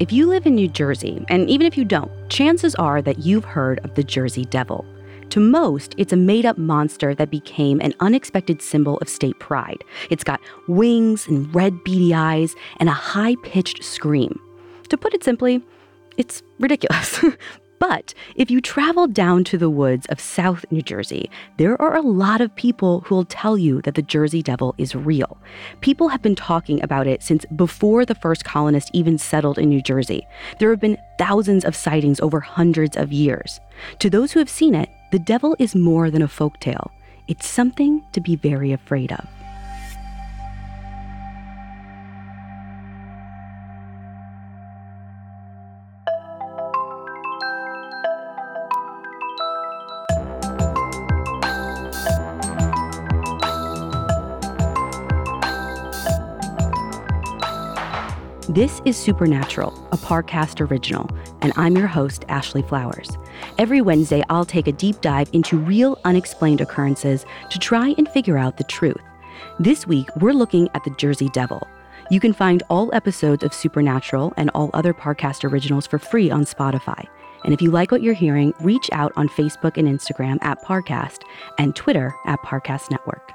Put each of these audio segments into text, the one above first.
If you live in New Jersey, and even if you don't, chances are that you've heard of the Jersey Devil. To most, it's a made up monster that became an unexpected symbol of state pride. It's got wings and red beady eyes and a high pitched scream. To put it simply, it's ridiculous. But if you travel down to the woods of South New Jersey, there are a lot of people who will tell you that the Jersey Devil is real. People have been talking about it since before the first colonists even settled in New Jersey. There have been thousands of sightings over hundreds of years. To those who have seen it, the devil is more than a folk tale. It's something to be very afraid of. This is Supernatural, a Parcast original, and I'm your host, Ashley Flowers. Every Wednesday, I'll take a deep dive into real unexplained occurrences to try and figure out the truth. This week, we're looking at the Jersey Devil. You can find all episodes of Supernatural and all other Parcast originals for free on Spotify. And if you like what you're hearing, reach out on Facebook and Instagram at Parcast and Twitter at Parcast Network.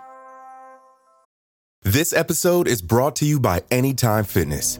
This episode is brought to you by Anytime Fitness.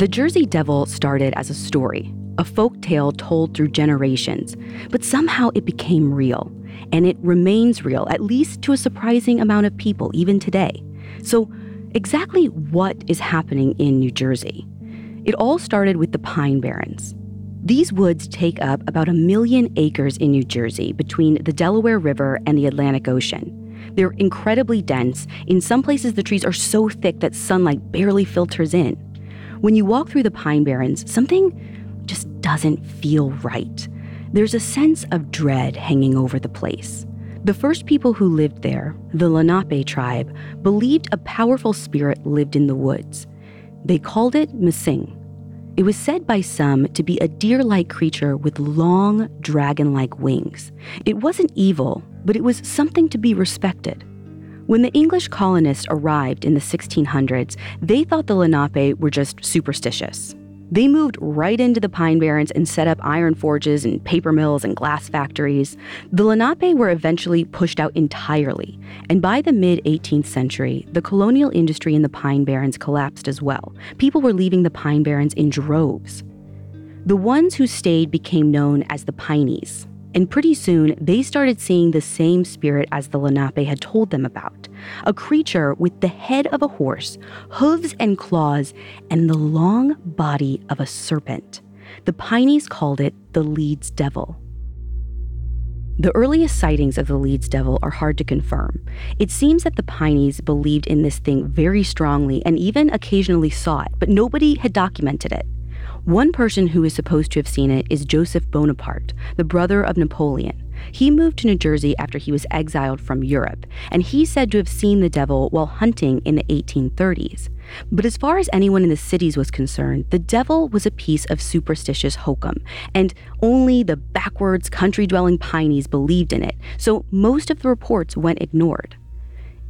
The Jersey Devil started as a story, a folk tale told through generations, but somehow it became real. And it remains real, at least to a surprising amount of people, even today. So, exactly what is happening in New Jersey? It all started with the Pine Barrens. These woods take up about a million acres in New Jersey between the Delaware River and the Atlantic Ocean. They're incredibly dense. In some places, the trees are so thick that sunlight barely filters in. When you walk through the Pine Barrens, something just doesn't feel right. There's a sense of dread hanging over the place. The first people who lived there, the Lenape tribe, believed a powerful spirit lived in the woods. They called it Msing. It was said by some to be a deer like creature with long, dragon like wings. It wasn't evil, but it was something to be respected. When the English colonists arrived in the 1600s, they thought the Lenape were just superstitious. They moved right into the Pine Barrens and set up iron forges and paper mills and glass factories. The Lenape were eventually pushed out entirely, and by the mid 18th century, the colonial industry in the Pine Barrens collapsed as well. People were leaving the Pine Barrens in droves. The ones who stayed became known as the Pineys, and pretty soon, they started seeing the same spirit as the Lenape had told them about a creature with the head of a horse, hooves and claws, and the long body of a serpent. The Pineys called it the Leeds Devil. The earliest sightings of the Leeds Devil are hard to confirm. It seems that the Pineys believed in this thing very strongly and even occasionally saw it, but nobody had documented it. One person who is supposed to have seen it is Joseph Bonaparte, the brother of Napoleon. He moved to New Jersey after he was exiled from Europe, and he's said to have seen the devil while hunting in the 1830s. But as far as anyone in the cities was concerned, the devil was a piece of superstitious hokum, and only the backwards country dwelling Pineys believed in it, so most of the reports went ignored.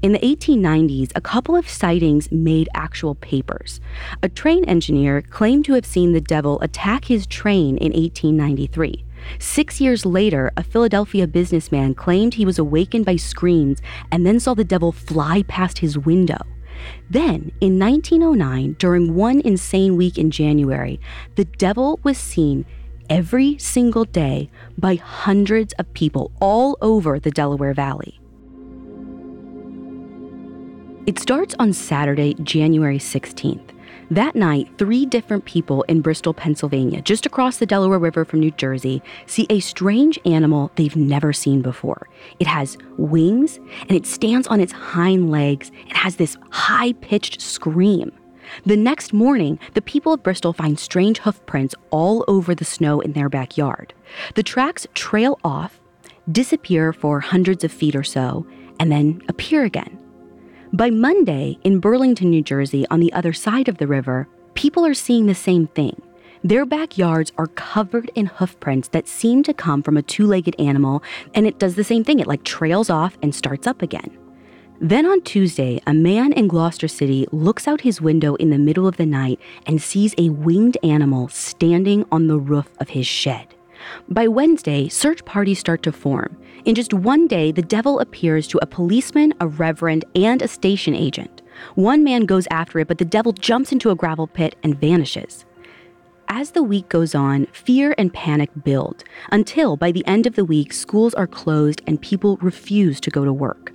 In the 1890s, a couple of sightings made actual papers. A train engineer claimed to have seen the devil attack his train in 1893. Six years later, a Philadelphia businessman claimed he was awakened by screams and then saw the devil fly past his window. Then, in 1909, during one insane week in January, the devil was seen every single day by hundreds of people all over the Delaware Valley. It starts on Saturday, January 16th. That night, three different people in Bristol, Pennsylvania, just across the Delaware River from New Jersey, see a strange animal they've never seen before. It has wings and it stands on its hind legs and has this high pitched scream. The next morning, the people of Bristol find strange hoof prints all over the snow in their backyard. The tracks trail off, disappear for hundreds of feet or so, and then appear again. By Monday, in Burlington, New Jersey, on the other side of the river, people are seeing the same thing. Their backyards are covered in hoof prints that seem to come from a two legged animal, and it does the same thing. It like trails off and starts up again. Then on Tuesday, a man in Gloucester City looks out his window in the middle of the night and sees a winged animal standing on the roof of his shed. By Wednesday, search parties start to form. In just one day, the devil appears to a policeman, a reverend, and a station agent. One man goes after it, but the devil jumps into a gravel pit and vanishes. As the week goes on, fear and panic build until by the end of the week, schools are closed and people refuse to go to work.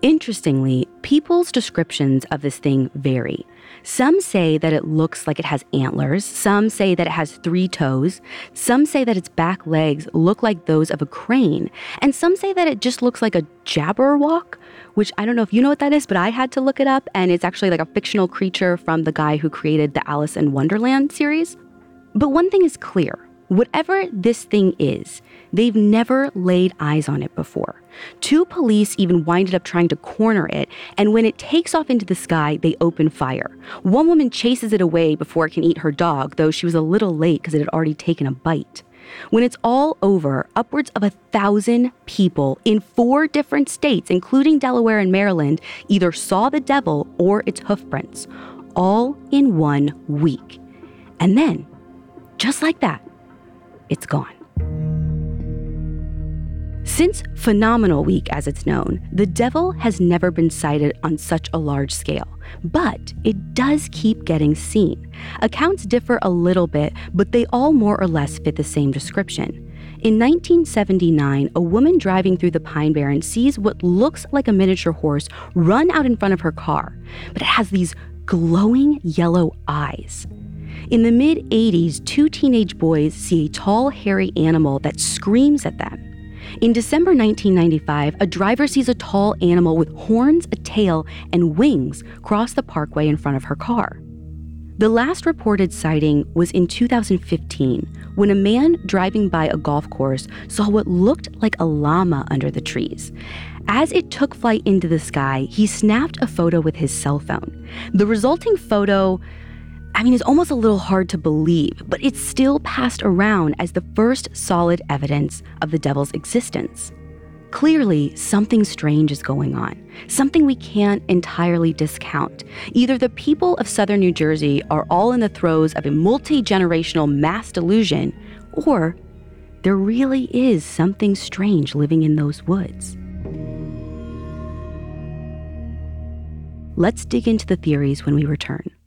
Interestingly, people's descriptions of this thing vary. Some say that it looks like it has antlers, some say that it has three toes, some say that its back legs look like those of a crane, and some say that it just looks like a jabberwock, which I don't know if you know what that is, but I had to look it up, and it's actually like a fictional creature from the guy who created the Alice in Wonderland series. But one thing is clear. Whatever this thing is, they've never laid eyes on it before. Two police even winded up trying to corner it, and when it takes off into the sky, they open fire. One woman chases it away before it can eat her dog, though she was a little late because it had already taken a bite. When it's all over, upwards of a thousand people in four different states, including Delaware and Maryland, either saw the devil or its hoofprints, all in one week. And then, just like that, it's gone. Since Phenomenal Week, as it's known, the devil has never been sighted on such a large scale, but it does keep getting seen. Accounts differ a little bit, but they all more or less fit the same description. In 1979, a woman driving through the Pine Barren sees what looks like a miniature horse run out in front of her car, but it has these glowing yellow eyes. In the mid 80s, two teenage boys see a tall, hairy animal that screams at them. In December 1995, a driver sees a tall animal with horns, a tail, and wings cross the parkway in front of her car. The last reported sighting was in 2015 when a man driving by a golf course saw what looked like a llama under the trees. As it took flight into the sky, he snapped a photo with his cell phone. The resulting photo I mean, it's almost a little hard to believe, but it's still passed around as the first solid evidence of the devil's existence. Clearly, something strange is going on, something we can't entirely discount. Either the people of southern New Jersey are all in the throes of a multi generational mass delusion, or there really is something strange living in those woods. Let's dig into the theories when we return.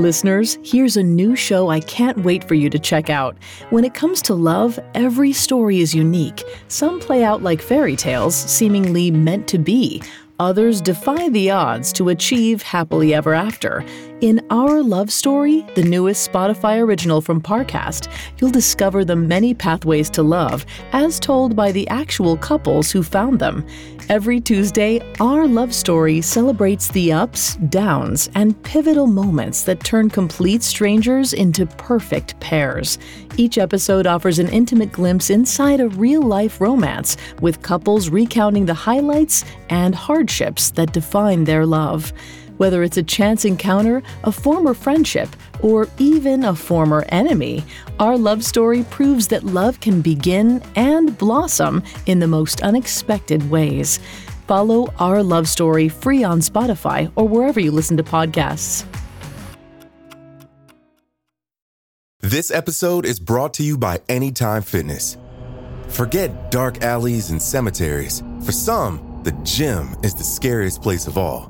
Listeners, here's a new show I can't wait for you to check out. When it comes to love, every story is unique. Some play out like fairy tales, seemingly meant to be. Others defy the odds to achieve happily ever after. In Our Love Story, the newest Spotify original from Parcast, you'll discover the many pathways to love, as told by the actual couples who found them. Every Tuesday, Our Love Story celebrates the ups, downs, and pivotal moments that turn complete strangers into perfect pairs. Each episode offers an intimate glimpse inside a real life romance, with couples recounting the highlights and hardships that define their love. Whether it's a chance encounter, a former friendship, or even a former enemy, our love story proves that love can begin and blossom in the most unexpected ways. Follow Our Love Story free on Spotify or wherever you listen to podcasts. This episode is brought to you by Anytime Fitness. Forget dark alleys and cemeteries. For some, the gym is the scariest place of all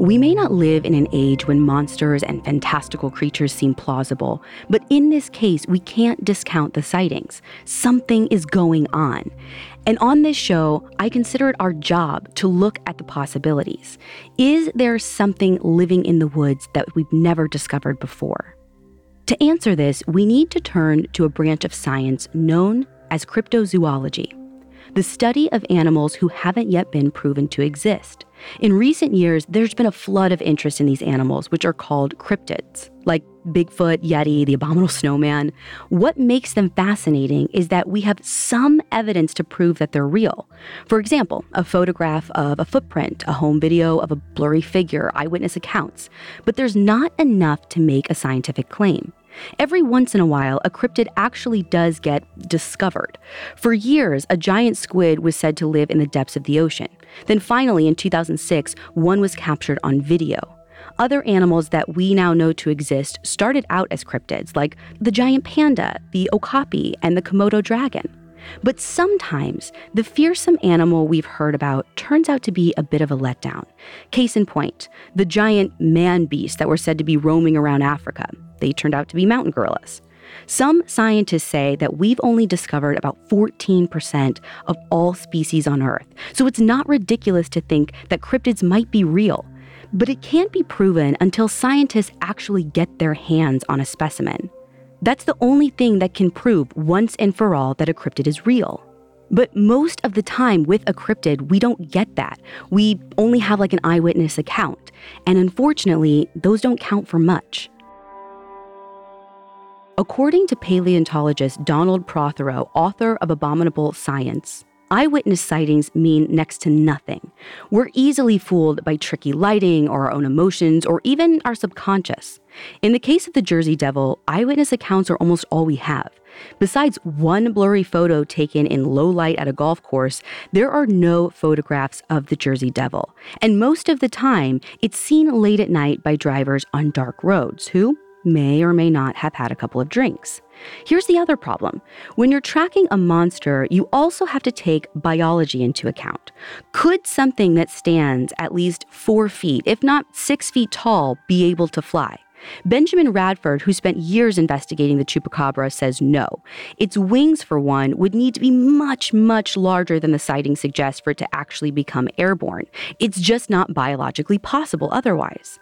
We may not live in an age when monsters and fantastical creatures seem plausible, but in this case, we can't discount the sightings. Something is going on. And on this show, I consider it our job to look at the possibilities. Is there something living in the woods that we've never discovered before? To answer this, we need to turn to a branch of science known as cryptozoology the study of animals who haven't yet been proven to exist. In recent years, there's been a flood of interest in these animals, which are called cryptids, like Bigfoot, Yeti, the abominable snowman. What makes them fascinating is that we have some evidence to prove that they're real. For example, a photograph of a footprint, a home video of a blurry figure, eyewitness accounts. But there's not enough to make a scientific claim. Every once in a while, a cryptid actually does get discovered. For years, a giant squid was said to live in the depths of the ocean. Then finally, in 2006, one was captured on video. Other animals that we now know to exist started out as cryptids, like the giant panda, the okapi, and the Komodo dragon. But sometimes the fearsome animal we've heard about turns out to be a bit of a letdown. Case in point, the giant man beast that were said to be roaming around Africa. They turned out to be mountain gorillas. Some scientists say that we've only discovered about 14% of all species on Earth, so it's not ridiculous to think that cryptids might be real. But it can't be proven until scientists actually get their hands on a specimen. That's the only thing that can prove once and for all that a cryptid is real. But most of the time with a cryptid, we don't get that. We only have like an eyewitness account. And unfortunately, those don't count for much. According to paleontologist Donald Prothero, author of Abominable Science, eyewitness sightings mean next to nothing. We're easily fooled by tricky lighting or our own emotions or even our subconscious. In the case of the Jersey Devil, eyewitness accounts are almost all we have. Besides one blurry photo taken in low light at a golf course, there are no photographs of the Jersey Devil. And most of the time, it's seen late at night by drivers on dark roads who may or may not have had a couple of drinks. Here's the other problem when you're tracking a monster, you also have to take biology into account. Could something that stands at least four feet, if not six feet tall, be able to fly? Benjamin Radford, who spent years investigating the chupacabra, says no. Its wings, for one, would need to be much, much larger than the sighting suggests for it to actually become airborne. It's just not biologically possible otherwise.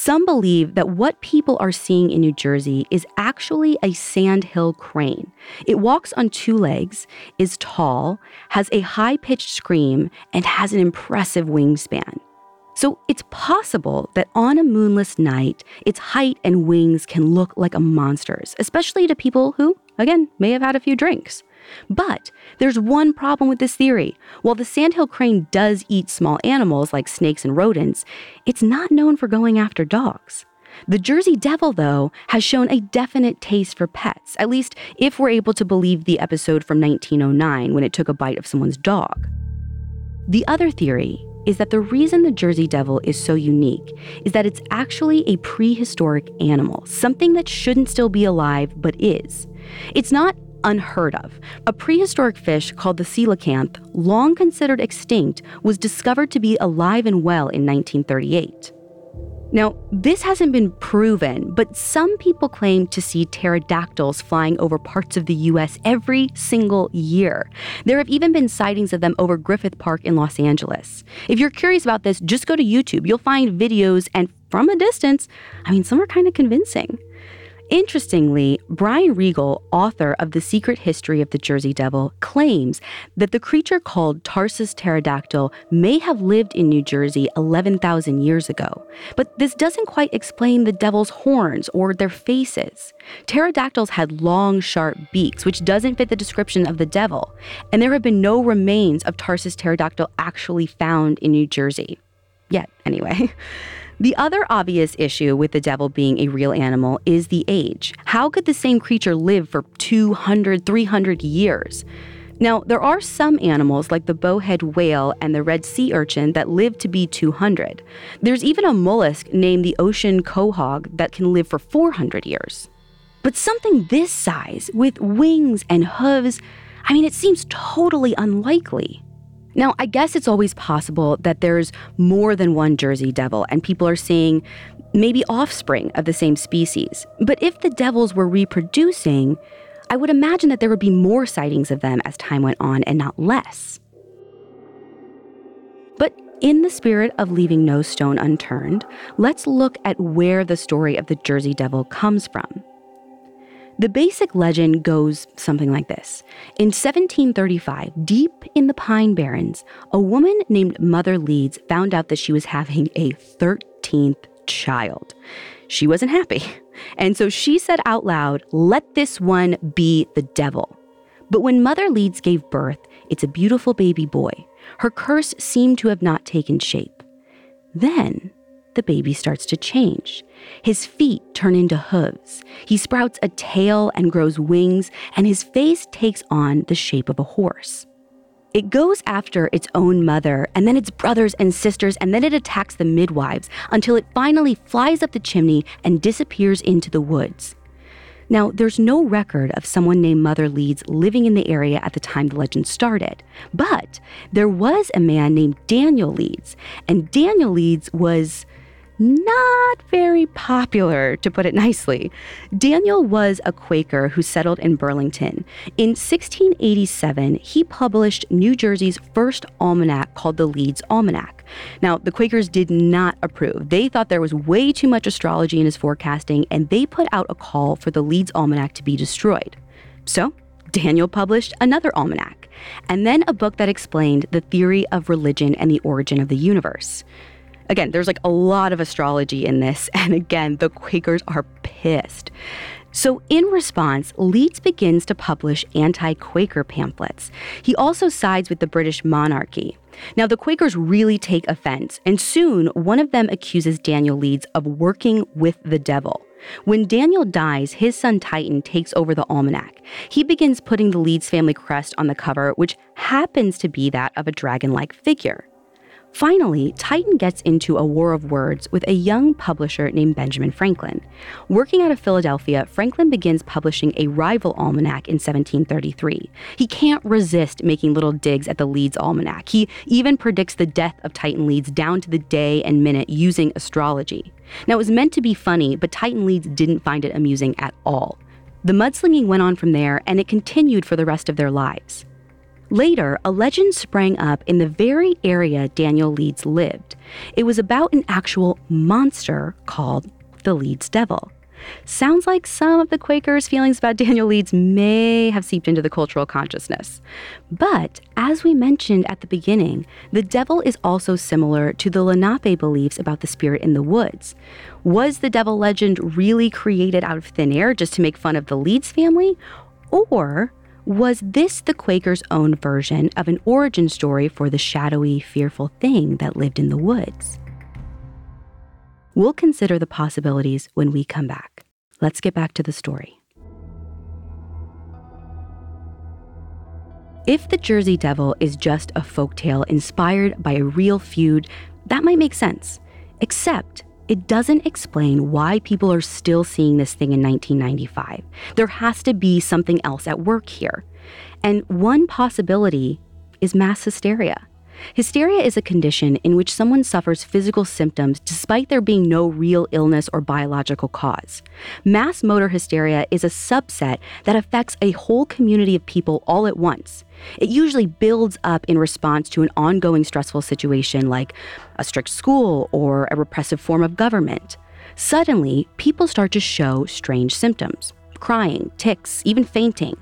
Some believe that what people are seeing in New Jersey is actually a sandhill crane. It walks on two legs, is tall, has a high pitched scream, and has an impressive wingspan. So it's possible that on a moonless night, its height and wings can look like a monster's, especially to people who, again, may have had a few drinks. But there's one problem with this theory. While the sandhill crane does eat small animals like snakes and rodents, it's not known for going after dogs. The Jersey Devil, though, has shown a definite taste for pets, at least if we're able to believe the episode from 1909 when it took a bite of someone's dog. The other theory is that the reason the Jersey Devil is so unique is that it's actually a prehistoric animal, something that shouldn't still be alive but is. It's not unheard of. A prehistoric fish called the coelacanth, long considered extinct, was discovered to be alive and well in 1938. Now, this hasn't been proven, but some people claim to see pterodactyls flying over parts of the US every single year. There have even been sightings of them over Griffith Park in Los Angeles. If you're curious about this, just go to YouTube. You'll find videos, and from a distance, I mean, some are kind of convincing. Interestingly, Brian Regal, author of The Secret History of the Jersey Devil, claims that the creature called Tarsus pterodactyl may have lived in New Jersey 11,000 years ago. But this doesn't quite explain the devil's horns or their faces. Pterodactyls had long, sharp beaks, which doesn't fit the description of the devil, and there have been no remains of Tarsus pterodactyl actually found in New Jersey. Yet, anyway. The other obvious issue with the devil being a real animal is the age. How could the same creature live for 200, 300 years? Now, there are some animals like the bowhead whale and the red sea urchin that live to be 200. There's even a mollusk named the ocean quahog that can live for 400 years. But something this size, with wings and hooves, I mean, it seems totally unlikely. Now, I guess it's always possible that there's more than one Jersey devil and people are seeing maybe offspring of the same species. But if the devils were reproducing, I would imagine that there would be more sightings of them as time went on and not less. But in the spirit of leaving no stone unturned, let's look at where the story of the Jersey Devil comes from. The basic legend goes something like this In 1735, deep in the Pine Barrens, a woman named Mother Leeds found out that she was having a 13th child. She wasn't happy. And so she said out loud, Let this one be the devil. But when Mother Leeds gave birth, it's a beautiful baby boy. Her curse seemed to have not taken shape. Then the baby starts to change. His feet turn into hooves. He sprouts a tail and grows wings, and his face takes on the shape of a horse. It goes after its own mother, and then its brothers and sisters, and then it attacks the midwives until it finally flies up the chimney and disappears into the woods. Now, there's no record of someone named Mother Leeds living in the area at the time the legend started, but there was a man named Daniel Leeds, and Daniel Leeds was not very popular, to put it nicely. Daniel was a Quaker who settled in Burlington. In 1687, he published New Jersey's first almanac called the Leeds Almanac. Now, the Quakers did not approve. They thought there was way too much astrology in his forecasting, and they put out a call for the Leeds Almanac to be destroyed. So, Daniel published another almanac, and then a book that explained the theory of religion and the origin of the universe. Again, there's like a lot of astrology in this. And again, the Quakers are pissed. So, in response, Leeds begins to publish anti Quaker pamphlets. He also sides with the British monarchy. Now, the Quakers really take offense, and soon one of them accuses Daniel Leeds of working with the devil. When Daniel dies, his son Titan takes over the almanac. He begins putting the Leeds family crest on the cover, which happens to be that of a dragon like figure. Finally, Titan gets into a war of words with a young publisher named Benjamin Franklin. Working out of Philadelphia, Franklin begins publishing a rival almanac in 1733. He can't resist making little digs at the Leeds almanac. He even predicts the death of Titan Leeds down to the day and minute using astrology. Now, it was meant to be funny, but Titan Leeds didn't find it amusing at all. The mudslinging went on from there, and it continued for the rest of their lives. Later, a legend sprang up in the very area Daniel Leeds lived. It was about an actual monster called the Leeds Devil. Sounds like some of the Quakers' feelings about Daniel Leeds may have seeped into the cultural consciousness. But as we mentioned at the beginning, the devil is also similar to the Lenape beliefs about the spirit in the woods. Was the devil legend really created out of thin air just to make fun of the Leeds family? Or was this the Quakers' own version of an origin story for the shadowy, fearful thing that lived in the woods? We'll consider the possibilities when we come back. Let's get back to the story. If the Jersey Devil is just a folktale inspired by a real feud, that might make sense. Except it doesn't explain why people are still seeing this thing in 1995. There has to be something else at work here. And one possibility is mass hysteria. Hysteria is a condition in which someone suffers physical symptoms despite there being no real illness or biological cause. Mass motor hysteria is a subset that affects a whole community of people all at once. It usually builds up in response to an ongoing stressful situation like a strict school or a repressive form of government. Suddenly, people start to show strange symptoms crying, tics, even fainting.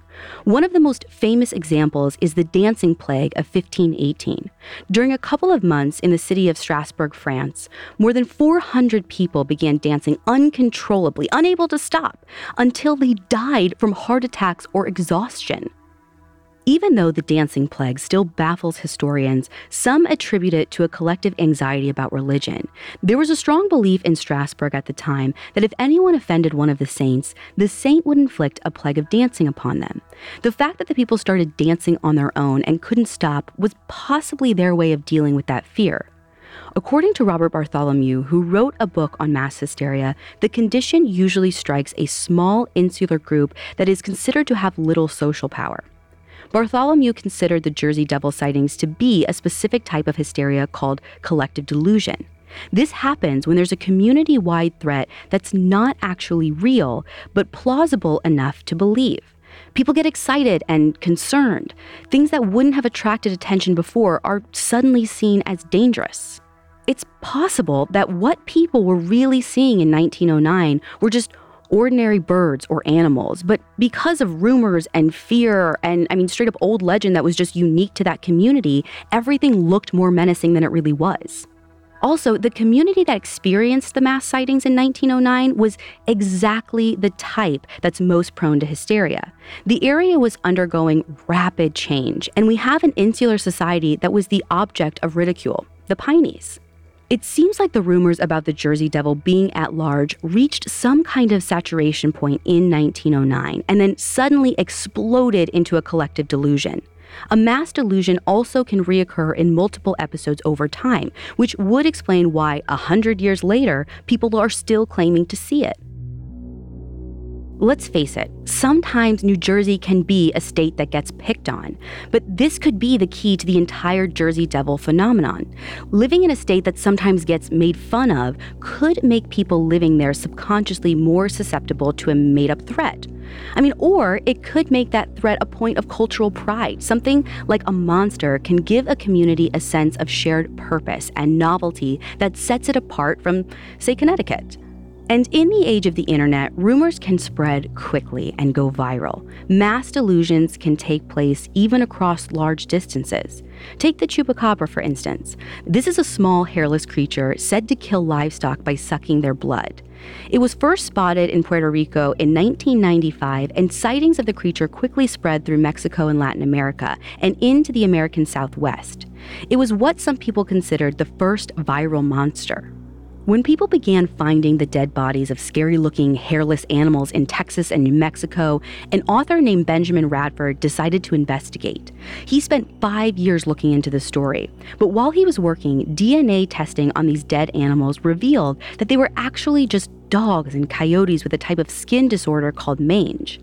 One of the most famous examples is the dancing plague of 1518. During a couple of months in the city of Strasbourg, France, more than 400 people began dancing uncontrollably, unable to stop, until they died from heart attacks or exhaustion. Even though the dancing plague still baffles historians, some attribute it to a collective anxiety about religion. There was a strong belief in Strasbourg at the time that if anyone offended one of the saints, the saint would inflict a plague of dancing upon them. The fact that the people started dancing on their own and couldn't stop was possibly their way of dealing with that fear. According to Robert Bartholomew, who wrote a book on mass hysteria, the condition usually strikes a small insular group that is considered to have little social power. Bartholomew considered the Jersey Devil sightings to be a specific type of hysteria called collective delusion. This happens when there's a community wide threat that's not actually real, but plausible enough to believe. People get excited and concerned. Things that wouldn't have attracted attention before are suddenly seen as dangerous. It's possible that what people were really seeing in 1909 were just ordinary birds or animals, but because of rumors and fear and, I mean, straight up old legend that was just unique to that community, everything looked more menacing than it really was. Also, the community that experienced the mass sightings in 1909 was exactly the type that's most prone to hysteria. The area was undergoing rapid change, and we have an insular society that was the object of ridicule the Pineys. It seems like the rumors about the Jersey Devil being at large reached some kind of saturation point in 1909 and then suddenly exploded into a collective delusion. A mass delusion also can reoccur in multiple episodes over time, which would explain why, a hundred years later, people are still claiming to see it. Let's face it, sometimes New Jersey can be a state that gets picked on, but this could be the key to the entire Jersey Devil phenomenon. Living in a state that sometimes gets made fun of could make people living there subconsciously more susceptible to a made up threat. I mean, or it could make that threat a point of cultural pride. Something like a monster can give a community a sense of shared purpose and novelty that sets it apart from, say, Connecticut. And in the age of the internet, rumors can spread quickly and go viral. Mass delusions can take place even across large distances. Take the chupacabra, for instance. This is a small, hairless creature said to kill livestock by sucking their blood. It was first spotted in Puerto Rico in 1995, and sightings of the creature quickly spread through Mexico and Latin America and into the American Southwest. It was what some people considered the first viral monster. When people began finding the dead bodies of scary looking hairless animals in Texas and New Mexico, an author named Benjamin Radford decided to investigate. He spent five years looking into the story, but while he was working, DNA testing on these dead animals revealed that they were actually just dogs and coyotes with a type of skin disorder called mange.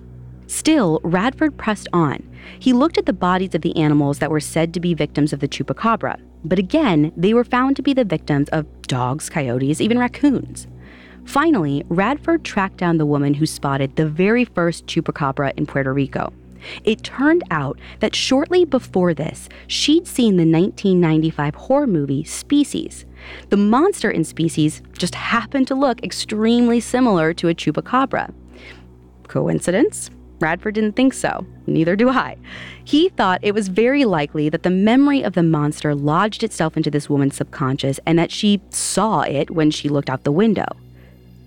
Still, Radford pressed on. He looked at the bodies of the animals that were said to be victims of the chupacabra, but again, they were found to be the victims of dogs, coyotes, even raccoons. Finally, Radford tracked down the woman who spotted the very first chupacabra in Puerto Rico. It turned out that shortly before this, she'd seen the 1995 horror movie Species. The monster in Species just happened to look extremely similar to a chupacabra. Coincidence? Radford didn't think so. Neither do I. He thought it was very likely that the memory of the monster lodged itself into this woman's subconscious and that she saw it when she looked out the window.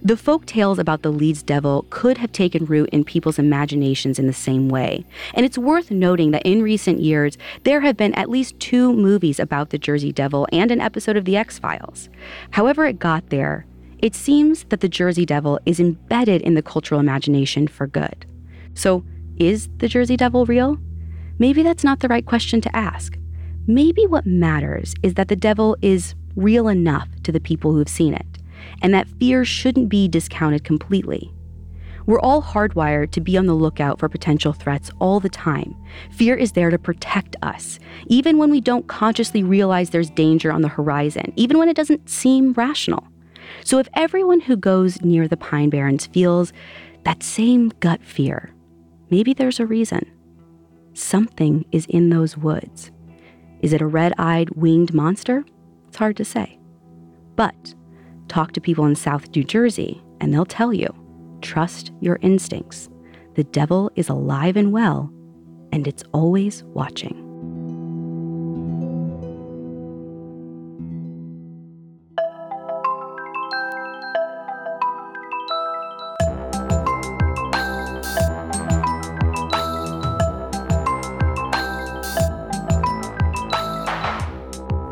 The folk tales about the Leeds devil could have taken root in people's imaginations in the same way. And it's worth noting that in recent years, there have been at least two movies about the Jersey Devil and an episode of The X Files. However, it got there, it seems that the Jersey Devil is embedded in the cultural imagination for good. So, is the Jersey Devil real? Maybe that's not the right question to ask. Maybe what matters is that the devil is real enough to the people who've seen it, and that fear shouldn't be discounted completely. We're all hardwired to be on the lookout for potential threats all the time. Fear is there to protect us, even when we don't consciously realize there's danger on the horizon, even when it doesn't seem rational. So if everyone who goes near the Pine Barrens feels that same gut fear, maybe there's a reason. Something is in those woods. Is it a red eyed winged monster? It's hard to say. But talk to people in South New Jersey, and they'll tell you trust your instincts. The devil is alive and well, and it's always watching.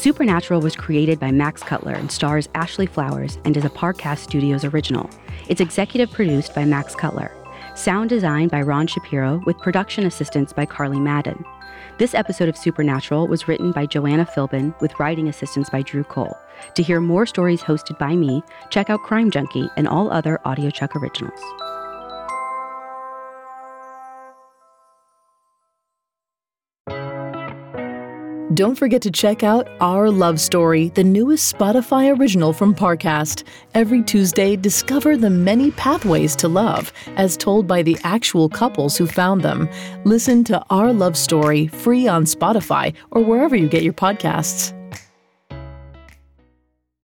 Supernatural was created by Max Cutler and stars Ashley Flowers and is a Parcast Studios original. It's executive produced by Max Cutler. Sound designed by Ron Shapiro with production assistance by Carly Madden. This episode of Supernatural was written by Joanna Philbin with writing assistance by Drew Cole. To hear more stories hosted by me, check out Crime Junkie and all other AudioChuck originals. Don't forget to check out Our Love Story, the newest Spotify original from Parcast. Every Tuesday, discover the many pathways to love, as told by the actual couples who found them. Listen to Our Love Story free on Spotify or wherever you get your podcasts.